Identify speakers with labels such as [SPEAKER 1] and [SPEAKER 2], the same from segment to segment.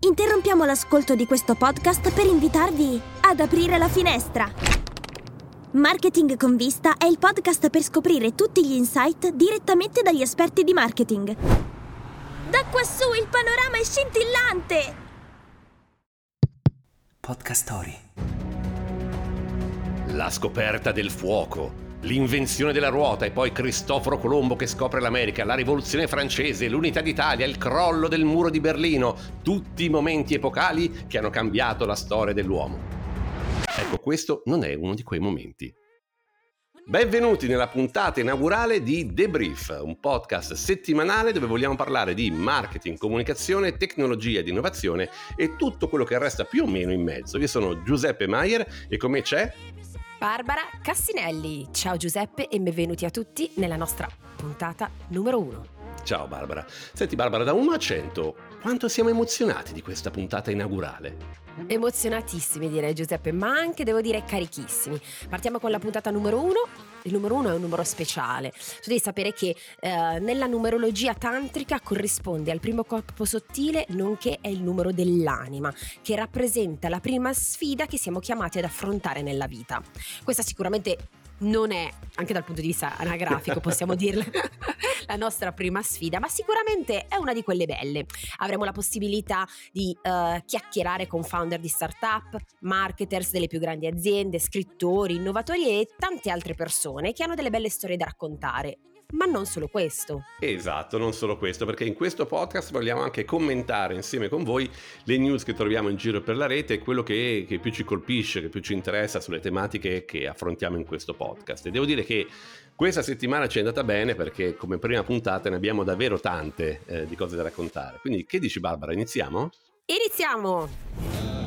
[SPEAKER 1] Interrompiamo l'ascolto di questo podcast per invitarvi ad aprire la finestra. Marketing con vista è il podcast per scoprire tutti gli insight direttamente dagli esperti di marketing. Da quassù il panorama è scintillante!
[SPEAKER 2] Podcast Story.
[SPEAKER 3] La scoperta del fuoco, l'invenzione della ruota e poi Cristoforo Colombo che scopre l'America, la rivoluzione francese, l'unità d'Italia, il crollo del muro di Berlino, tutti i momenti epocali che hanno cambiato la storia dell'uomo. Ecco, questo non è uno di quei momenti. Benvenuti nella puntata inaugurale di Debrief, un podcast settimanale dove vogliamo parlare di marketing, comunicazione, tecnologia ed innovazione e tutto quello che resta più o meno in mezzo. Io sono Giuseppe Maier e con me c'è
[SPEAKER 4] Barbara Cassinelli. Ciao Giuseppe e benvenuti a tutti nella nostra puntata numero uno.
[SPEAKER 3] Ciao Barbara. Senti Barbara, da 1 a 100, quanto siamo emozionati di questa puntata inaugurale?
[SPEAKER 4] Emozionatissimi direi Giuseppe, ma anche devo dire carichissimi. Partiamo con la puntata numero uno. Il numero uno è un numero speciale. Tu devi sapere che eh, nella numerologia tantrica corrisponde al primo corpo sottile, nonché è il numero dell'anima, che rappresenta la prima sfida che siamo chiamati ad affrontare nella vita. Questa sicuramente non è, anche dal punto di vista anagrafico possiamo dirla, la nostra prima sfida, ma sicuramente è una di quelle belle. Avremo la possibilità di uh, chiacchierare con founder di startup, marketers delle più grandi aziende, scrittori, innovatori e tante altre persone che hanno delle belle storie da raccontare ma non solo questo.
[SPEAKER 3] Esatto, non solo questo, perché in questo podcast vogliamo anche commentare insieme con voi le news che troviamo in giro per la rete e quello che, che più ci colpisce, che più ci interessa sulle tematiche che affrontiamo in questo podcast. E devo dire che questa settimana ci è andata bene perché come prima puntata ne abbiamo davvero tante eh, di cose da raccontare. Quindi che dici Barbara, iniziamo?
[SPEAKER 4] Iniziamo!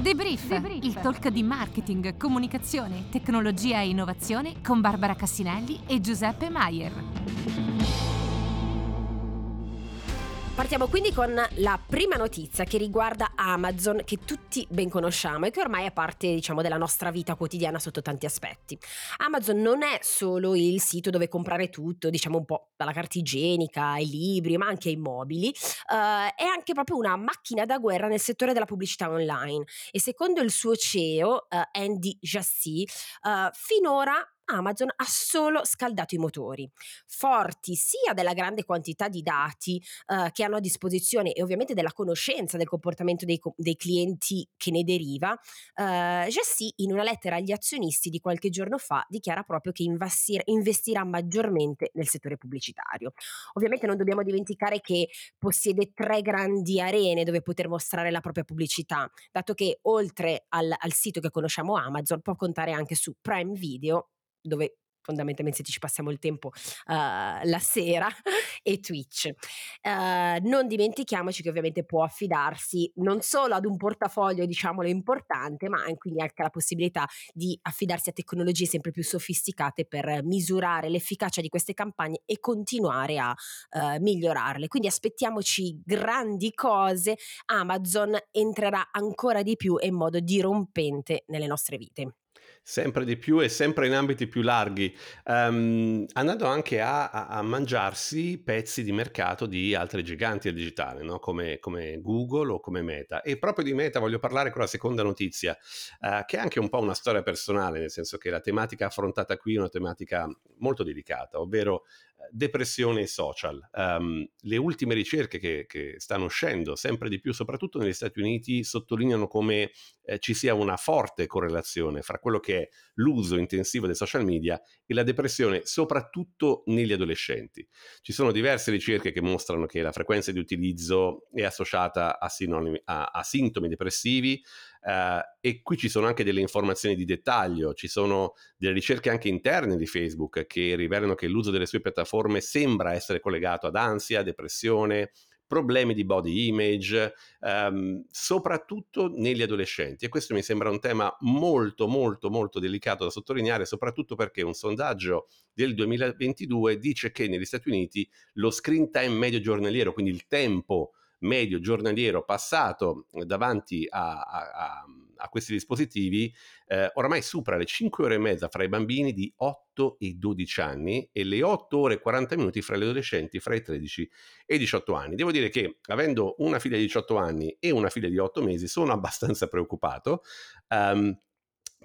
[SPEAKER 5] Debrief, Debrief, il talk di marketing, comunicazione, tecnologia e innovazione con Barbara Cassinelli e Giuseppe Maier.
[SPEAKER 4] Partiamo quindi con la prima notizia che riguarda Amazon che tutti ben conosciamo e che ormai è parte diciamo della nostra vita quotidiana sotto tanti aspetti. Amazon non è solo il sito dove comprare tutto, diciamo un po' dalla carta igienica ai libri, ma anche ai mobili, uh, è anche proprio una macchina da guerra nel settore della pubblicità online e secondo il suo CEO uh, Andy Jassy uh, finora Amazon ha solo scaldato i motori, forti sia della grande quantità di dati eh, che hanno a disposizione e ovviamente della conoscenza del comportamento dei, dei clienti che ne deriva, eh, Jessie in una lettera agli azionisti di qualche giorno fa dichiara proprio che investir, investirà maggiormente nel settore pubblicitario. Ovviamente non dobbiamo dimenticare che possiede tre grandi arene dove poter mostrare la propria pubblicità, dato che oltre al, al sito che conosciamo Amazon può contare anche su Prime Video dove fondamentalmente ci passiamo il tempo uh, la sera e Twitch. Uh, non dimentichiamoci che ovviamente può affidarsi non solo ad un portafoglio, diciamolo, importante, ma quindi anche la possibilità di affidarsi a tecnologie sempre più sofisticate per misurare l'efficacia di queste campagne e continuare a uh, migliorarle. Quindi aspettiamoci grandi cose. Amazon entrerà ancora di più e in modo dirompente nelle nostre vite
[SPEAKER 3] sempre di più e sempre in ambiti più larghi, um, andando anche a, a, mangiarsi pezzi di mercato di altri giganti del digitale, no? come, come, Google o come Meta. E proprio di Meta voglio parlare con la seconda notizia, uh, che è anche un po' una storia personale, nel senso che la tematica affrontata qui è una tematica molto delicata, ovvero depressione e social. Um, le ultime ricerche che, che, stanno uscendo sempre di più, soprattutto negli Stati Uniti, sottolineano come eh, ci sia una forte correlazione fra quello che è l'uso intensivo dei social media e la depressione, soprattutto negli adolescenti. Ci sono diverse ricerche che mostrano che la frequenza di utilizzo è associata a, sinonimi, a, a sintomi depressivi, Uh, e qui ci sono anche delle informazioni di dettaglio, ci sono delle ricerche anche interne di Facebook che rivelano che l'uso delle sue piattaforme sembra essere collegato ad ansia, depressione, problemi di body image, um, soprattutto negli adolescenti. E questo mi sembra un tema molto, molto, molto delicato da sottolineare, soprattutto perché un sondaggio del 2022 dice che negli Stati Uniti lo screen time medio giornaliero, quindi il tempo medio giornaliero passato davanti a, a, a questi dispositivi eh, oramai supera le 5 ore e mezza fra i bambini di 8 e 12 anni e le 8 ore e 40 minuti fra gli adolescenti fra i 13 e i 18 anni. Devo dire che avendo una figlia di 18 anni e una figlia di 8 mesi sono abbastanza preoccupato. Um,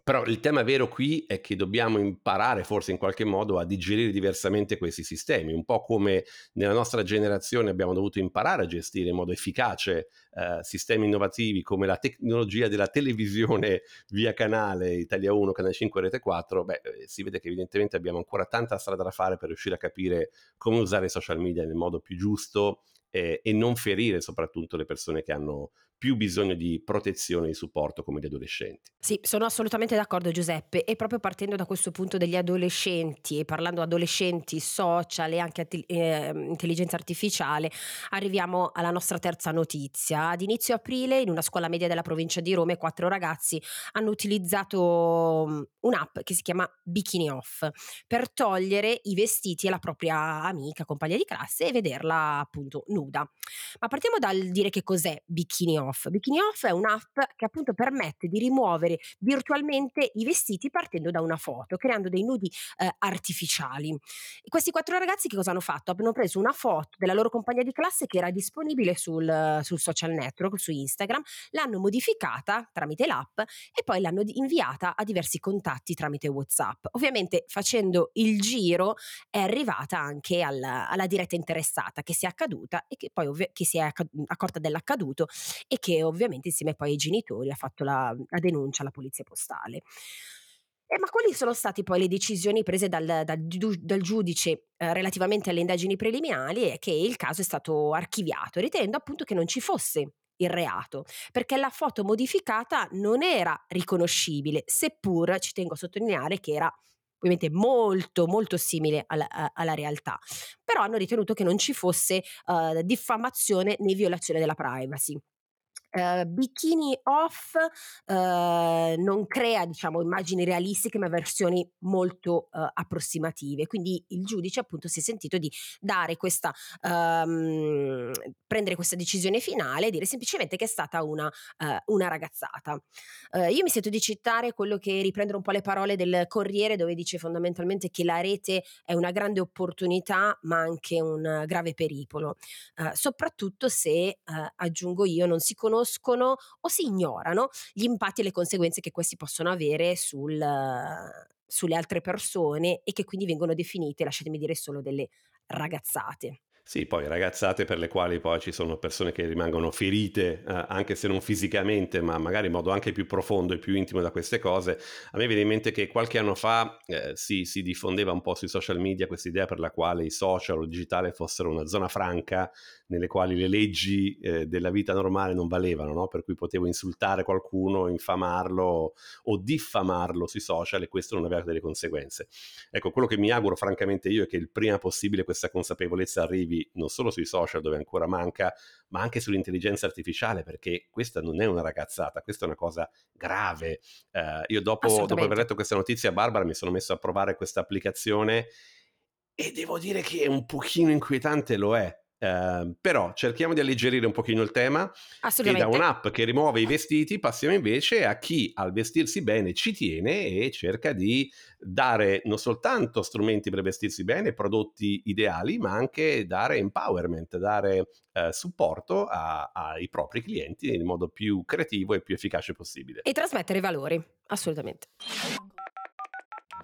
[SPEAKER 3] però il tema vero qui è che dobbiamo imparare forse in qualche modo a digerire diversamente questi sistemi, un po' come nella nostra generazione abbiamo dovuto imparare a gestire in modo efficace eh, sistemi innovativi come la tecnologia della televisione via canale Italia 1, Canale 5 Rete 4, beh, eh, si vede che evidentemente abbiamo ancora tanta strada da fare per riuscire a capire come usare i social media nel modo più giusto eh, e non ferire soprattutto le persone che hanno più bisogno di protezione e di supporto come gli adolescenti.
[SPEAKER 4] Sì, sono assolutamente d'accordo Giuseppe e proprio partendo da questo punto degli adolescenti e parlando adolescenti, social e anche eh, intelligenza artificiale, arriviamo alla nostra terza notizia. Ad inizio aprile in una scuola media della provincia di Roma quattro ragazzi hanno utilizzato mm, un'app che si chiama Bikini Off per togliere i vestiti alla propria amica, compagna di classe e vederla appunto nuda. Ma partiamo dal dire che cos'è Bikini Off Off. Bikini Off è un'app che appunto permette di rimuovere virtualmente i vestiti partendo da una foto, creando dei nudi eh, artificiali. Questi quattro ragazzi che cosa hanno fatto? Hanno preso una foto della loro compagna di classe che era disponibile sul, sul social network, su Instagram, l'hanno modificata tramite l'app e poi l'hanno inviata a diversi contatti tramite WhatsApp. Ovviamente facendo il giro è arrivata anche alla, alla diretta interessata che si è accaduta e che poi ovvi- che si è accorta dell'accaduto e che ovviamente insieme poi ai genitori ha fatto la, la denuncia alla polizia postale. Eh, ma quali sono state poi le decisioni prese dal, dal, dal giudice eh, relativamente alle indagini preliminari e che il caso è stato archiviato, ritenendo appunto che non ci fosse il reato, perché la foto modificata non era riconoscibile, seppur ci tengo a sottolineare che era ovviamente molto molto simile alla, alla, realtà, però hanno ritenuto che non ci fosse uh, diffamazione né violazione della privacy. Uh, bikini off uh, non crea diciamo immagini realistiche ma versioni molto uh, approssimative. Quindi il giudice appunto si è sentito di dare questa um, prendere questa decisione finale e dire semplicemente che è stata una, una ragazzata. Io mi sento di citare quello che riprendere un po' le parole del Corriere dove dice fondamentalmente che la rete è una grande opportunità ma anche un grave pericolo. Soprattutto se aggiungo io non si conosce conoscono o si ignorano gli impatti e le conseguenze che questi possono avere sul, sulle altre persone e che quindi vengono definite, lasciatemi dire, solo delle ragazzate.
[SPEAKER 3] Sì, poi ragazzate per le quali poi ci sono persone che rimangono ferite, eh, anche se non fisicamente, ma magari in modo anche più profondo e più intimo da queste cose. A me viene in mente che qualche anno fa eh, si, si, diffondeva un po' sui social media questa idea per la quale i social o il digitale fossero una zona franca nelle quali le leggi eh, della vita normale non valevano, no? per cui potevo insultare qualcuno, infamarlo o diffamarlo sui social e questo non aveva delle conseguenze. Ecco, quello che mi auguro francamente io è che il prima possibile questa consapevolezza arrivi non solo sui social dove ancora manca, ma anche sull'intelligenza artificiale, perché questa non è una ragazzata, questa è una cosa grave. Eh, io dopo, dopo aver letto questa notizia, Barbara, mi sono messo a provare questa applicazione e devo dire che un pochino inquietante lo è, Uh, però cerchiamo di alleggerire un pochino il tema e da un'app che rimuove i vestiti passiamo invece a chi al vestirsi bene ci tiene e cerca di dare non soltanto strumenti per vestirsi bene, prodotti ideali, ma anche dare empowerment, dare uh, supporto a, ai propri clienti nel modo più creativo e più efficace possibile.
[SPEAKER 4] E trasmettere valori, assolutamente.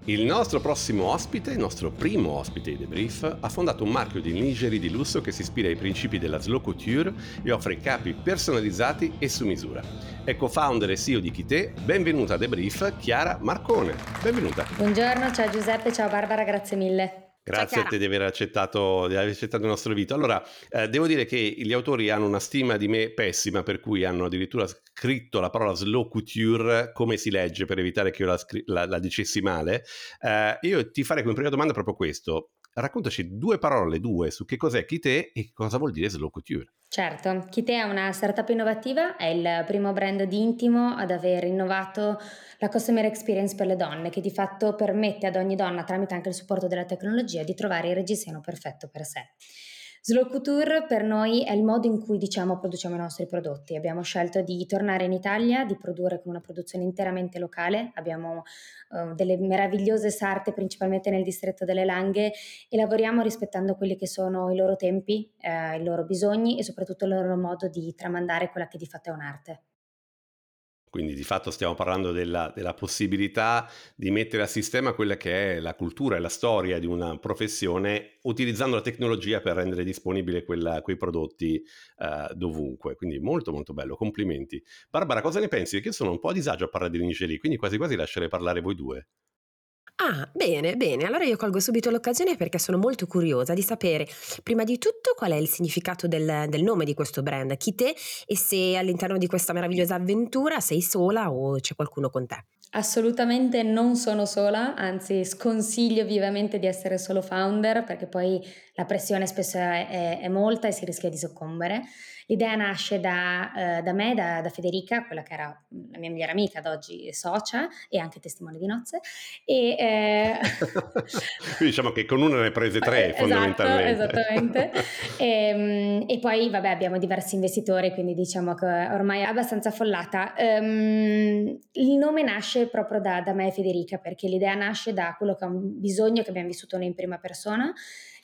[SPEAKER 3] Il nostro prossimo ospite, il nostro primo ospite di Debrief, ha fondato un marchio di lingerie di lusso che si ispira ai principi della slow couture e offre capi personalizzati e su misura. È co-founder e CEO di Kite. Benvenuta a Debrief, Chiara Marcone. Benvenuta.
[SPEAKER 2] Buongiorno, ciao Giuseppe, ciao Barbara, grazie mille.
[SPEAKER 3] Grazie a te di aver, accettato, di aver accettato, il nostro invito. Allora, eh, devo dire che gli autori hanno una stima di me pessima, per cui hanno addirittura scritto la parola slow couture come si legge per evitare che io la, la, la dicessi male. Eh, io ti farei come prima domanda proprio questo. Raccontaci due parole, due, su che cos'è Kite e cosa vuol dire slow couture.
[SPEAKER 2] Certo, Kite è una startup innovativa, è il primo brand di intimo ad aver innovato la customer experience per le donne, che di fatto permette ad ogni donna, tramite anche il supporto della tecnologia, di trovare il reggiseno perfetto per sé. Slow Couture per noi è il modo in cui diciamo produciamo i nostri prodotti. Abbiamo scelto di tornare in Italia, di produrre con una produzione interamente locale. Abbiamo uh, delle meravigliose sarte principalmente nel distretto delle Langhe e lavoriamo rispettando quelli che sono i loro tempi, eh, i loro bisogni e soprattutto il loro modo di tramandare quella che di fatto è un'arte.
[SPEAKER 3] Quindi di fatto stiamo parlando della, della, possibilità di mettere a sistema quella che è la cultura e la storia di una professione utilizzando la tecnologia per rendere disponibile quella, quei prodotti uh, dovunque. Quindi molto molto bello, complimenti. Barbara, cosa ne pensi? Perché io sono un po' a disagio a parlare di lingerie, quindi quasi quasi lascerei parlare voi due.
[SPEAKER 4] Ah, bene, bene. Allora io colgo subito l'occasione perché sono molto curiosa di sapere, prima di tutto, qual è il significato del, del nome di questo brand, chi te e se all'interno di questa meravigliosa avventura sei sola o c'è qualcuno con te.
[SPEAKER 2] Assolutamente non sono sola, anzi sconsiglio vivamente di essere solo founder perché poi la pressione spesso è, è, è molta e si rischia di soccombere. L'idea nasce da, eh, da me, da, da, Federica, quella che era la mia migliore amica, ad oggi socia e anche testimone di nozze. E, eh...
[SPEAKER 3] Quindi diciamo che con una ne prese tre esatto, fondamentalmente.
[SPEAKER 2] Esattamente. e, ehm, e, poi vabbè abbiamo diversi investitori, quindi diciamo che ormai è abbastanza affollata. Um, il nome nasce proprio da, da me e Federica perché l'idea nasce da quello che è un bisogno che abbiamo vissuto noi in prima persona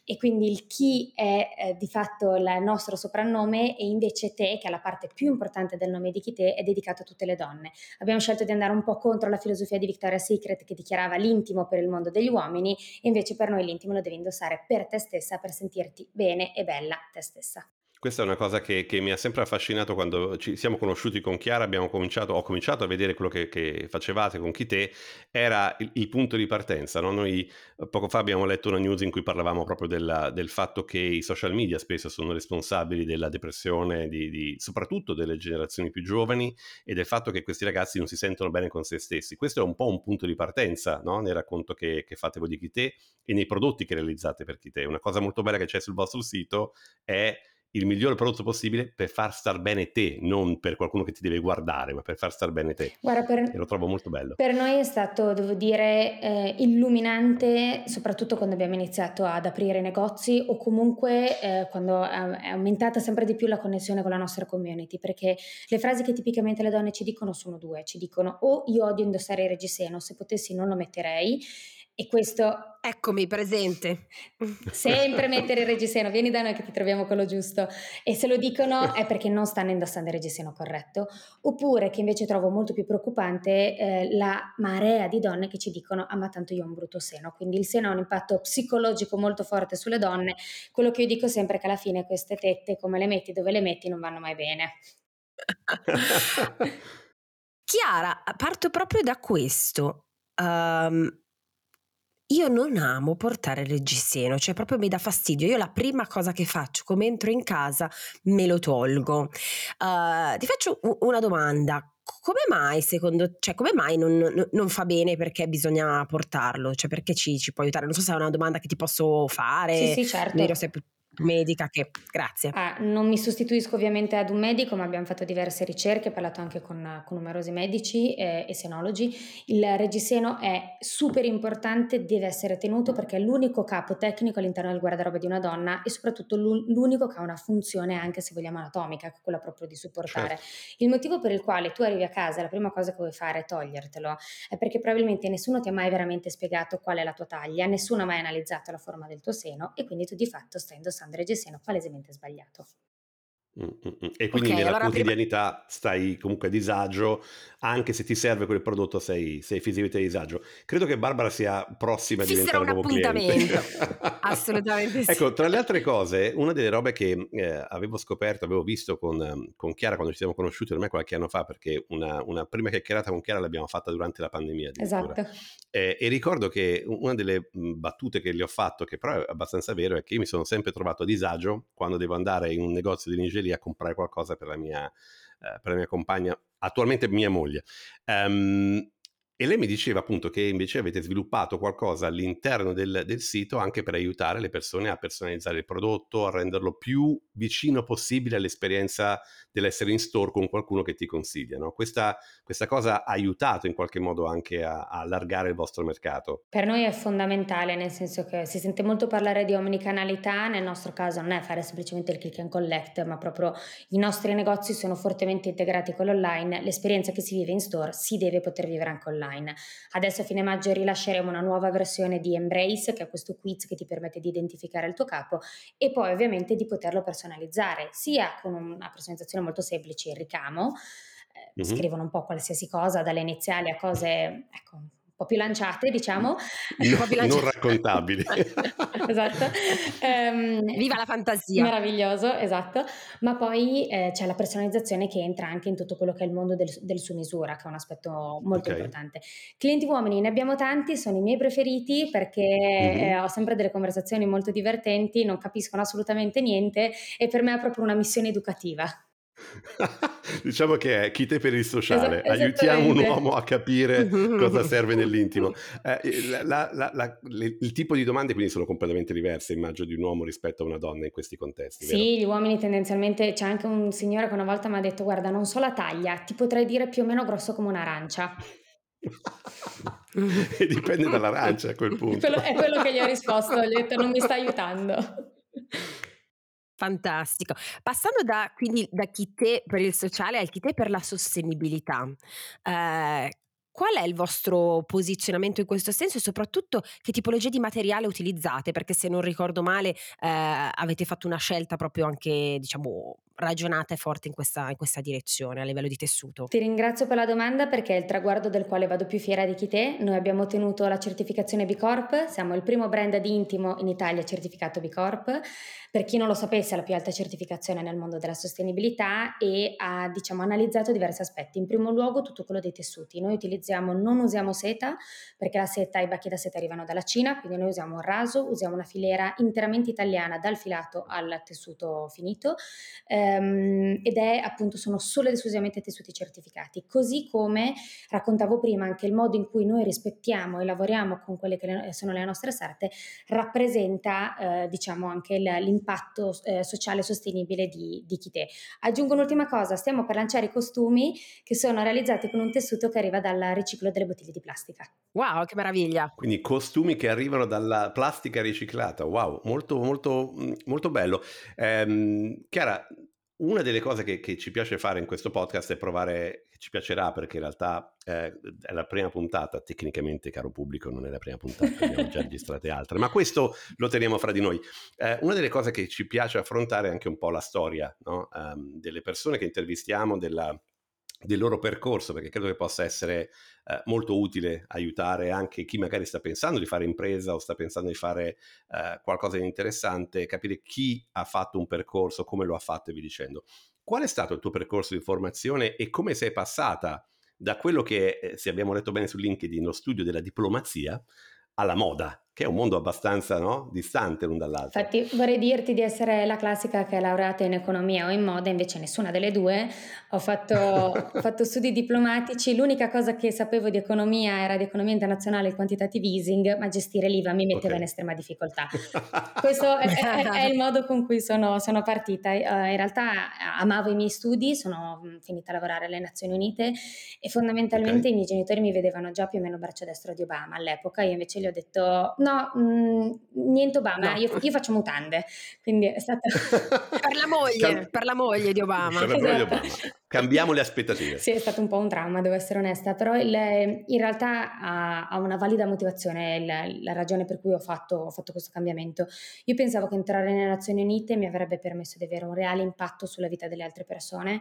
[SPEAKER 2] e quindi il chi è eh, di fatto il nostro soprannome e invece te, che è la parte più importante del nome di chi te, è dedicato a tutte le donne. Abbiamo scelto di andare un po' contro la filosofia di Victoria's Secret che dichiarava l'intimo per il mondo degli uomini e invece per noi l'intimo lo devi indossare per te stessa, per sentirti bene e bella te stessa.
[SPEAKER 3] Questa è una cosa che, che, mi ha sempre affascinato quando ci siamo conosciuti con Chiara, cominciato, ho cominciato a vedere quello che, che facevate con Chite, era il, il punto di partenza. No? Noi poco fa abbiamo letto una news in cui parlavamo proprio della, del fatto che i social media spesso sono responsabili della depressione, di, di, soprattutto delle generazioni più giovani, e del fatto che questi ragazzi non si sentono bene con se stessi. Questo è un po' un punto di partenza no? nel racconto che, che fate voi di Chite e nei prodotti che realizzate per Chite. Una cosa molto bella che c'è sul vostro sito è il migliore prodotto possibile per far star bene te, non per qualcuno che ti deve guardare, ma per far star bene te.
[SPEAKER 2] Guarda, per,
[SPEAKER 3] e lo trovo molto bello.
[SPEAKER 2] Per noi è stato, devo dire, eh, illuminante, soprattutto quando abbiamo iniziato ad aprire negozi o comunque eh, quando è aumentata sempre di più la connessione con la nostra community, perché le frasi che tipicamente le donne ci dicono sono due, ci dicono o io odio indossare il reggiseno, se potessi non lo metterei, e questo...
[SPEAKER 4] Eccomi presente.
[SPEAKER 2] Sempre mettere il reggiseno, vieni da noi che ti troviamo quello giusto. E se lo dicono è perché non stanno indossando il reggiseno corretto. Oppure che invece trovo molto più preoccupante eh, la marea di donne che ci dicono ah ma tanto io ho un brutto seno. Quindi il seno ha un impatto psicologico molto forte sulle donne. Quello che io dico sempre è che alla fine queste tette come le metti, dove le metti non vanno mai bene.
[SPEAKER 4] Chiara, parto proprio da questo. Um, io non amo portare il reggiseno, cioè proprio mi dà fastidio. Io la prima cosa che faccio, come entro in casa, me lo tolgo. Uh, ti faccio una domanda. Come mai, secondo cioè, come mai non, non, fa bene perché bisogna portarlo? Cioè, perché ci, ci, può aiutare? Non so se è una domanda che ti posso fare.
[SPEAKER 2] Sì, sì, certo.
[SPEAKER 4] Se medica che grazie.
[SPEAKER 2] Ah, non mi sostituisco ovviamente ad un medico, ma abbiamo fatto diverse ricerche, parlato anche con, con numerosi medici eh, e senologi. Il reggiseno è super importante, deve essere tenuto perché è l'unico capo tecnico all'interno del guardaroba di una donna e soprattutto l'unico che ha una funzione anche se vogliamo anatomica, quella proprio di supportare. Certo. Il motivo per il quale tu arrivi a casa la prima cosa che vuoi fare è togliertelo è perché probabilmente nessuno ti ha mai veramente spiegato qual è la tua taglia, nessuno ha mai analizzato la forma del tuo seno e quindi tu di fatto stai indossando Alessandra Geseno palesemente sbagliato.
[SPEAKER 3] Mm, mm, mm. E quindi okay, nella allora quotidianità prima... stai comunque a disagio, anche se ti serve quel prodotto sei, sei fisicamente a disagio. Credo che Barbara sia prossima a diventare
[SPEAKER 4] un nuovo appuntamento. Assolutamente sì.
[SPEAKER 3] Ecco, tra le altre cose, una delle robe che eh, avevo scoperto, avevo visto con, con, Chiara quando ci siamo conosciuti ormai qualche anno fa, perché una, una prima chiacchierata con Chiara l'abbiamo fatta durante la pandemia.
[SPEAKER 2] Esatto.
[SPEAKER 3] Eh, e ricordo che una delle battute che gli ho fatto, che però è abbastanza vero, è che io mi sono sempre trovato a disagio quando devo andare in un negozio di lingerie lì a comprare qualcosa per la mia, eh, per la mia compagna, attualmente mia moglie. Um, E lei mi diceva appunto che invece avete sviluppato qualcosa all'interno del, del, sito anche per aiutare le persone a personalizzare il prodotto, a renderlo più vicino possibile all'esperienza dell'essere in store con qualcuno che ti consiglia. No? Questa, questa, cosa ha aiutato in qualche modo anche a, a, allargare il vostro mercato.
[SPEAKER 2] Per noi è fondamentale, nel senso che si sente molto parlare di omnicanalità, nel nostro caso non è fare semplicemente il click and collect, ma proprio i nostri negozi sono fortemente integrati con l'online, l'esperienza che si vive in store si deve poter vivere anche online online. Adesso a fine maggio rilasceremo una nuova versione di Embrace, che è questo quiz che ti permette di identificare il tuo capo e poi ovviamente di poterlo personalizzare, sia con una personalizzazione molto semplice, il ricamo, eh, mm-hmm. scrivono un po' qualsiasi cosa, dalle iniziali a cose, ecco, po' più lanciate, diciamo.
[SPEAKER 3] No, più lanciate. Non raccontabili.
[SPEAKER 2] esatto. Um,
[SPEAKER 4] Viva la fantasia.
[SPEAKER 2] Meraviglioso, esatto. Ma poi eh, c'è la personalizzazione che entra anche in tutto quello che è il mondo del, del su misura, che è un aspetto molto okay. importante. Clienti uomini ne abbiamo tanti, sono i miei preferiti perché mm-hmm. eh, ho sempre delle conversazioni molto divertenti, non capiscono assolutamente niente e per me è proprio una missione educativa.
[SPEAKER 3] diciamo che è chi te per il sociale, Esa- aiutiamo un uomo a capire cosa serve nell'intimo. Eh, la, la, la, il tipo di domande quindi sono completamente diverse, immagino, di un uomo rispetto a una donna in questi contesti.
[SPEAKER 2] Sì, vero? gli uomini tendenzialmente, c'è anche un signore che una volta mi ha detto guarda non so la taglia, ti potrei dire più o meno grosso come un'arancia.
[SPEAKER 3] e dipende dall'arancia a quel punto.
[SPEAKER 2] Quello, è quello che gli ho risposto, gli ho detto non mi sta aiutando.
[SPEAKER 4] Fantastico. Passando da, quindi, da chi te per il sociale al chi te per la sostenibilità, eh, qual è il vostro posizionamento in questo senso e soprattutto che tipologia di materiale utilizzate? Perché se non ricordo male eh, avete fatto una scelta proprio anche, diciamo, ragionata e forte in questa, in questa, direzione a livello di tessuto?
[SPEAKER 2] Ti ringrazio per la domanda perché è il traguardo del quale vado più fiera di chi te. Noi abbiamo ottenuto la certificazione B Corp, siamo il primo brand di intimo in Italia certificato B Corp. Per chi non lo sapesse, è la più alta certificazione nel mondo della sostenibilità e ha diciamo, analizzato diversi aspetti. In primo luogo tutto quello dei tessuti. Noi utilizziamo, non usiamo seta perché la seta, i bacchi da seta arrivano dalla Cina, quindi noi usiamo raso, usiamo una filiera interamente italiana dal filato al tessuto finito. Eh, ehm, ed è appunto sono solo ed esclusivamente tessuti certificati, così come raccontavo prima anche il modo in cui noi rispettiamo e lavoriamo con quelle che sono le nostre sarte rappresenta eh, diciamo anche l'impatto eh, sociale sostenibile di, di Kite. Aggiungo un'ultima cosa, stiamo per lanciare i costumi che sono realizzati con un tessuto che arriva dal riciclo delle bottiglie di plastica.
[SPEAKER 4] Wow, che meraviglia!
[SPEAKER 3] Quindi costumi che arrivano dalla plastica riciclata, wow, molto molto molto bello. Ehm, Chiara, una delle cose che, che, ci piace fare in questo podcast è provare, ci piacerà perché in realtà eh, è la prima puntata, tecnicamente caro pubblico non è la prima puntata, abbiamo già registrate altre, ma questo lo teniamo fra di noi. Eh, una delle cose che ci piace affrontare è anche un po' la storia no? um, delle persone che intervistiamo, della, del loro percorso, perché credo che possa essere eh, molto utile aiutare anche chi magari sta pensando di fare impresa o sta pensando di fare eh, qualcosa di interessante, capire chi ha fatto un percorso, come lo ha fatto e vi dicendo. Qual è stato il tuo percorso di formazione e come sei passata da quello che, eh, se abbiamo letto bene su LinkedIn, lo studio della diplomazia, alla moda? Che è un mondo abbastanza no? distante l'un dall'altro.
[SPEAKER 2] Infatti vorrei dirti di essere la classica che è laureata in economia o in moda, invece nessuna delle due. Ho fatto, ho fatto studi diplomatici, l'unica cosa che sapevo di economia era di economia internazionale e quantitative easing, ma gestire l'IVA mi metteva okay. in estrema difficoltà. Questo è, è, è, il modo con cui sono, sono partita. Uh, in realtà amavo i miei studi, sono mm, finita a lavorare alle Nazioni Unite e fondamentalmente okay. i miei genitori mi vedevano già più o meno braccio destro di Obama all'epoca, io invece gli ho detto no, mh, mm, niente Obama, no. io, io, faccio mutande, quindi è stata...
[SPEAKER 4] per la moglie, Cam- per la moglie di Obama.
[SPEAKER 3] Per la moglie di Obama. Cambiamo le aspettative.
[SPEAKER 2] Sì, è stato un po' un trauma, devo essere onesta, però il, in realtà ha, ha, una valida motivazione la, la ragione per cui ho fatto, ho fatto, questo cambiamento. Io pensavo che entrare nelle Nazioni Unite mi avrebbe permesso di avere un reale impatto sulla vita delle altre persone.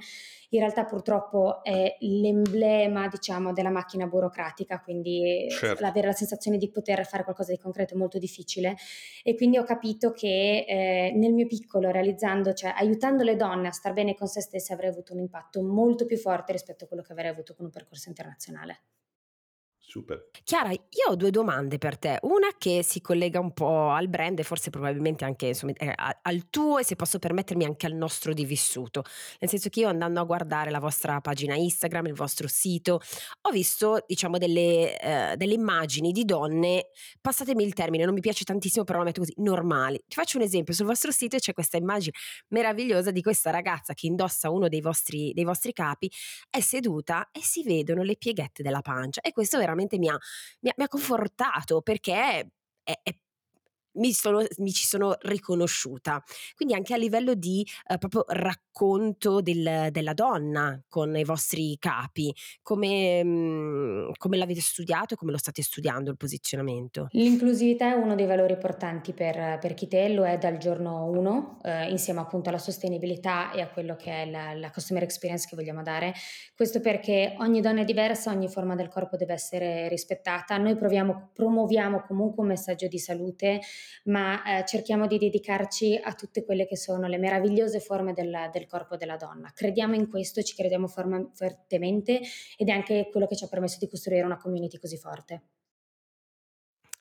[SPEAKER 2] In realtà purtroppo è l'emblema, diciamo, della macchina burocratica, quindi certo. avere la sensazione di poter fare qualcosa di concreto è molto difficile e quindi ho capito che eh, nel mio piccolo, realizzando, cioè aiutando le donne a star bene con se stesse avrei avuto un impatto molto più forte rispetto a quello che avrei avuto con un percorso internazionale.
[SPEAKER 3] Super.
[SPEAKER 4] Chiara, io ho due domande per te. Una che si collega un po' al brand e forse probabilmente anche insomma, eh, al tuo e se posso permettermi anche al nostro di vissuto. Nel senso che io andando a guardare la vostra pagina Instagram, il vostro sito, ho visto diciamo delle, eh, delle immagini di donne, passatemi il termine, non mi piace tantissimo però la metto così, normali. Ti faccio un esempio, sul vostro sito c'è questa immagine meravigliosa di questa ragazza che indossa uno dei vostri, dei vostri capi, è seduta e si vedono le pieghette della pancia e questo veramente veramente mi ha, mi ha, mi ha confortato perché è, è mi, sono, mi, ci sono riconosciuta. Quindi anche a livello di eh, proprio racconto del, della donna con i vostri capi, come, mh, mhmm, come, l'avete studiato e come lo state studiando il posizionamento?
[SPEAKER 2] L'inclusività è uno dei valori portanti per, per Kite, lo è dal giorno 1, eh, insieme appunto alla sostenibilità e a quello che è la, la customer experience che vogliamo dare. Questo perché ogni donna è diversa, ogni forma del corpo deve essere rispettata. Noi proviamo, promuoviamo comunque un messaggio di salute ma eh, cerchiamo di dedicarci a tutte quelle che sono le meravigliose forme del, del corpo della donna. Crediamo in questo, ci crediamo forma, fortemente ed è anche quello che ci ha permesso di costruire una community così forte.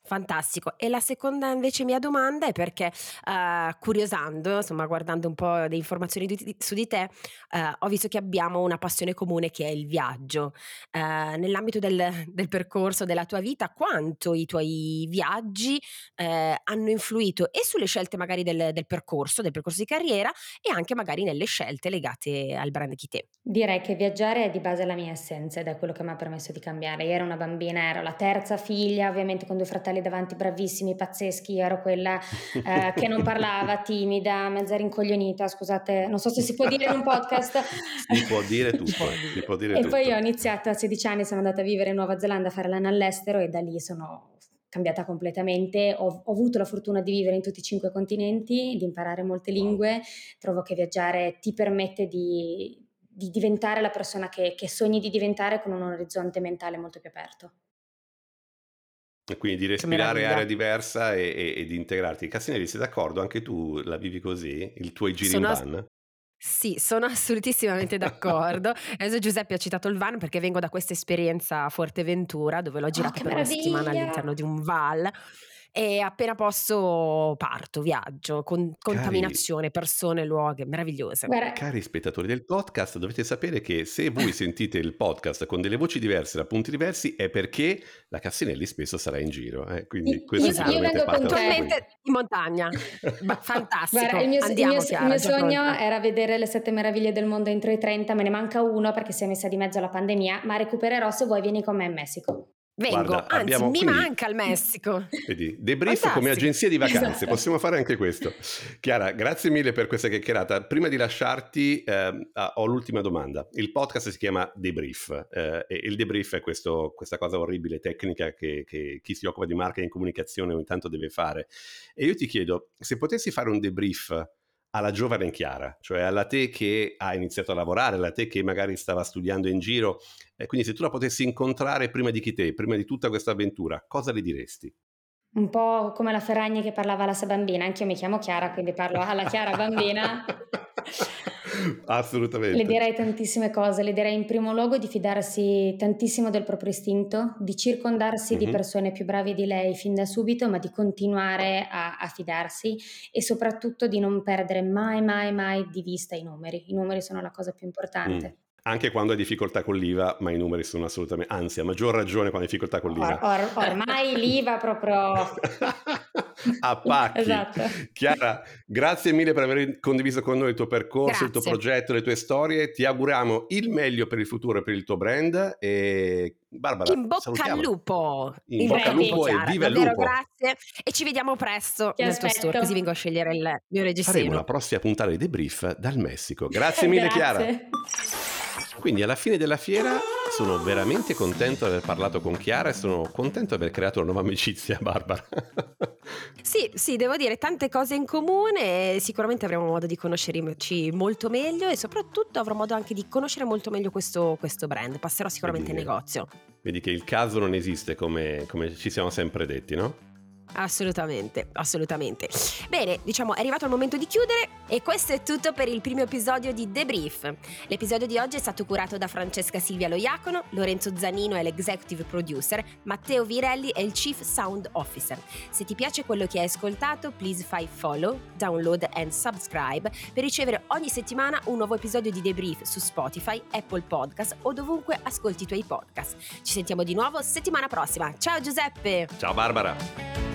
[SPEAKER 4] Fantastico. E la seconda invece mia domanda è perché uh, curiosando, insomma guardando un po' di informazioni di, su di te, uh, ho visto che abbiamo una passione comune che è il viaggio. Uh, nell'ambito del, del, percorso della tua vita, quanto i tuoi viaggi hanno influito e sulle scelte magari del, del, percorso, del percorso di carriera e anche magari nelle scelte legate al brand Kite?
[SPEAKER 2] Direi che viaggiare è di base la mia essenza ed è quello che mi ha permesso di cambiare. Io ero una bambina, ero la terza figlia, ovviamente con due fratelli fratelli davanti bravissimi, pazzeschi, ero quella eh, che non parlava, timida, mezza rincoglionita, scusate, non so se si può dire in un podcast.
[SPEAKER 3] si può dire tutto, si può dire
[SPEAKER 2] e
[SPEAKER 3] tutto.
[SPEAKER 2] poi ho iniziato a 16 anni, sono andata a vivere in Nuova Zelanda a fare l'anno all'estero e da lì sono cambiata completamente, ho, ho, avuto la fortuna di vivere in tutti i cinque continenti, di imparare molte lingue, trovo che viaggiare ti permette di, di diventare la persona che, che sogni di diventare con un orizzonte mentale molto più aperto.
[SPEAKER 3] Quindi di respirare aria diversa e, e, e, di integrarti. Cassinelli, sei d'accordo? Anche tu la vivi così? Il tuo giri sono in van?
[SPEAKER 4] Sì, sono assolutissimamente d'accordo. Adesso Giuseppe ha citato il van perché vengo da questa esperienza a Forteventura dove l'ho girata oh, per meraviglia. una settimana all'interno di un Val e appena posso parto, viaggio, con contaminazione, persone, luoghi, meravigliose.
[SPEAKER 3] Guarda. Cari spettatori del podcast, dovete sapere che se voi sentite il podcast con delle voci diverse, da punti diversi, è perché la Cassinelli spesso sarà in giro. Eh? Quindi questo
[SPEAKER 4] io, io vengo puntualmente in montagna. Fantastico. Guarda, il mio, Andiamo, il mio,
[SPEAKER 2] Chiara, il mio sogno pronta. era vedere le sette meraviglie del mondo entro i 30, me ne manca uno perché si è messa di mezzo la pandemia, ma recupererò se vuoi vieni con me in Messico.
[SPEAKER 4] Vengo, Guarda, anzi abbiamo, mi quindi, manca il Messico.
[SPEAKER 3] Vedi, debrief Fantastico. come agenzia di vacanze, esatto. possiamo fare anche questo. Chiara, grazie mille per questa chiacchierata. Prima di lasciarti eh, ho l'ultima domanda. Il podcast si chiama Debrief eh, e il debrief è questo, questa cosa orribile tecnica che, che chi si occupa di marketing e comunicazione ogni tanto deve fare. E io ti chiedo, se potessi fare un debrief alla giovane Chiara, cioè alla te che ha iniziato a lavorare, alla te che magari stava studiando in giro. E quindi se tu la potessi incontrare prima di chi te, prima di tutta questa avventura, cosa le diresti?
[SPEAKER 2] Un po' come la Ferragni che parlava alla sua bambina, anche io mi chiamo Chiara, quindi parlo alla Chiara bambina.
[SPEAKER 3] Assolutamente.
[SPEAKER 2] Le direi tantissime cose, le direi in primo luogo di fidarsi tantissimo del proprio istinto, di circondarsi mm-hmm. di persone più brave di lei fin da subito, ma di continuare a, a, fidarsi e soprattutto di non perdere mai, mai, mai di vista i numeri. I numeri sono la cosa più importante. Mm
[SPEAKER 3] anche quando hai difficoltà con l'IVA, ma i numeri sono assolutamente, anzi a maggior ragione quando hai difficoltà con l'IVA.
[SPEAKER 2] Or, or, ormai l'IVA proprio...
[SPEAKER 3] a pacchi. Esatto. Chiara, grazie mille per aver condiviso con noi il tuo percorso, grazie. il tuo progetto, le tue storie. Ti auguriamo il meglio per il futuro e per il tuo brand. E Barbara,
[SPEAKER 4] in bocca salutiamo. al lupo.
[SPEAKER 3] In, in bocca al lupo e viva il lupo.
[SPEAKER 4] Grazie e ci vediamo presto Ti nel aspetto. tuo store, così vengo a scegliere il mio registro.
[SPEAKER 3] Faremo la prossima puntata di debrief dal Messico. Grazie mille grazie. Chiara. Quindi alla fine della fiera sono veramente contento di aver parlato con Chiara e sono contento di aver creato una nuova amicizia, Barbara.
[SPEAKER 4] sì, sì, devo dire tante cose in comune, sicuramente avremo modo di conoscerci molto meglio e soprattutto avrò modo anche di conoscere molto meglio questo, questo brand. Passerò sicuramente
[SPEAKER 3] vedi,
[SPEAKER 4] in negozio.
[SPEAKER 3] Vedi che il caso non esiste come, come ci siamo sempre detti, no?
[SPEAKER 4] Assolutamente, assolutamente. Bene, diciamo è arrivato il momento di chiudere e questo è tutto per il primo episodio di The Brief. L'episodio di oggi è stato curato da Francesca Silvia Loiacono, Lorenzo Zanino è l'executive producer, Matteo Virelli è il chief sound officer. Se ti piace quello che hai ascoltato, please fai follow, download and subscribe per ricevere ogni settimana un nuovo episodio di The Brief su Spotify, Apple Podcast o dovunque ascolti i tuoi podcast. Ci sentiamo di nuovo settimana prossima. Ciao Giuseppe!
[SPEAKER 3] Ciao Barbara!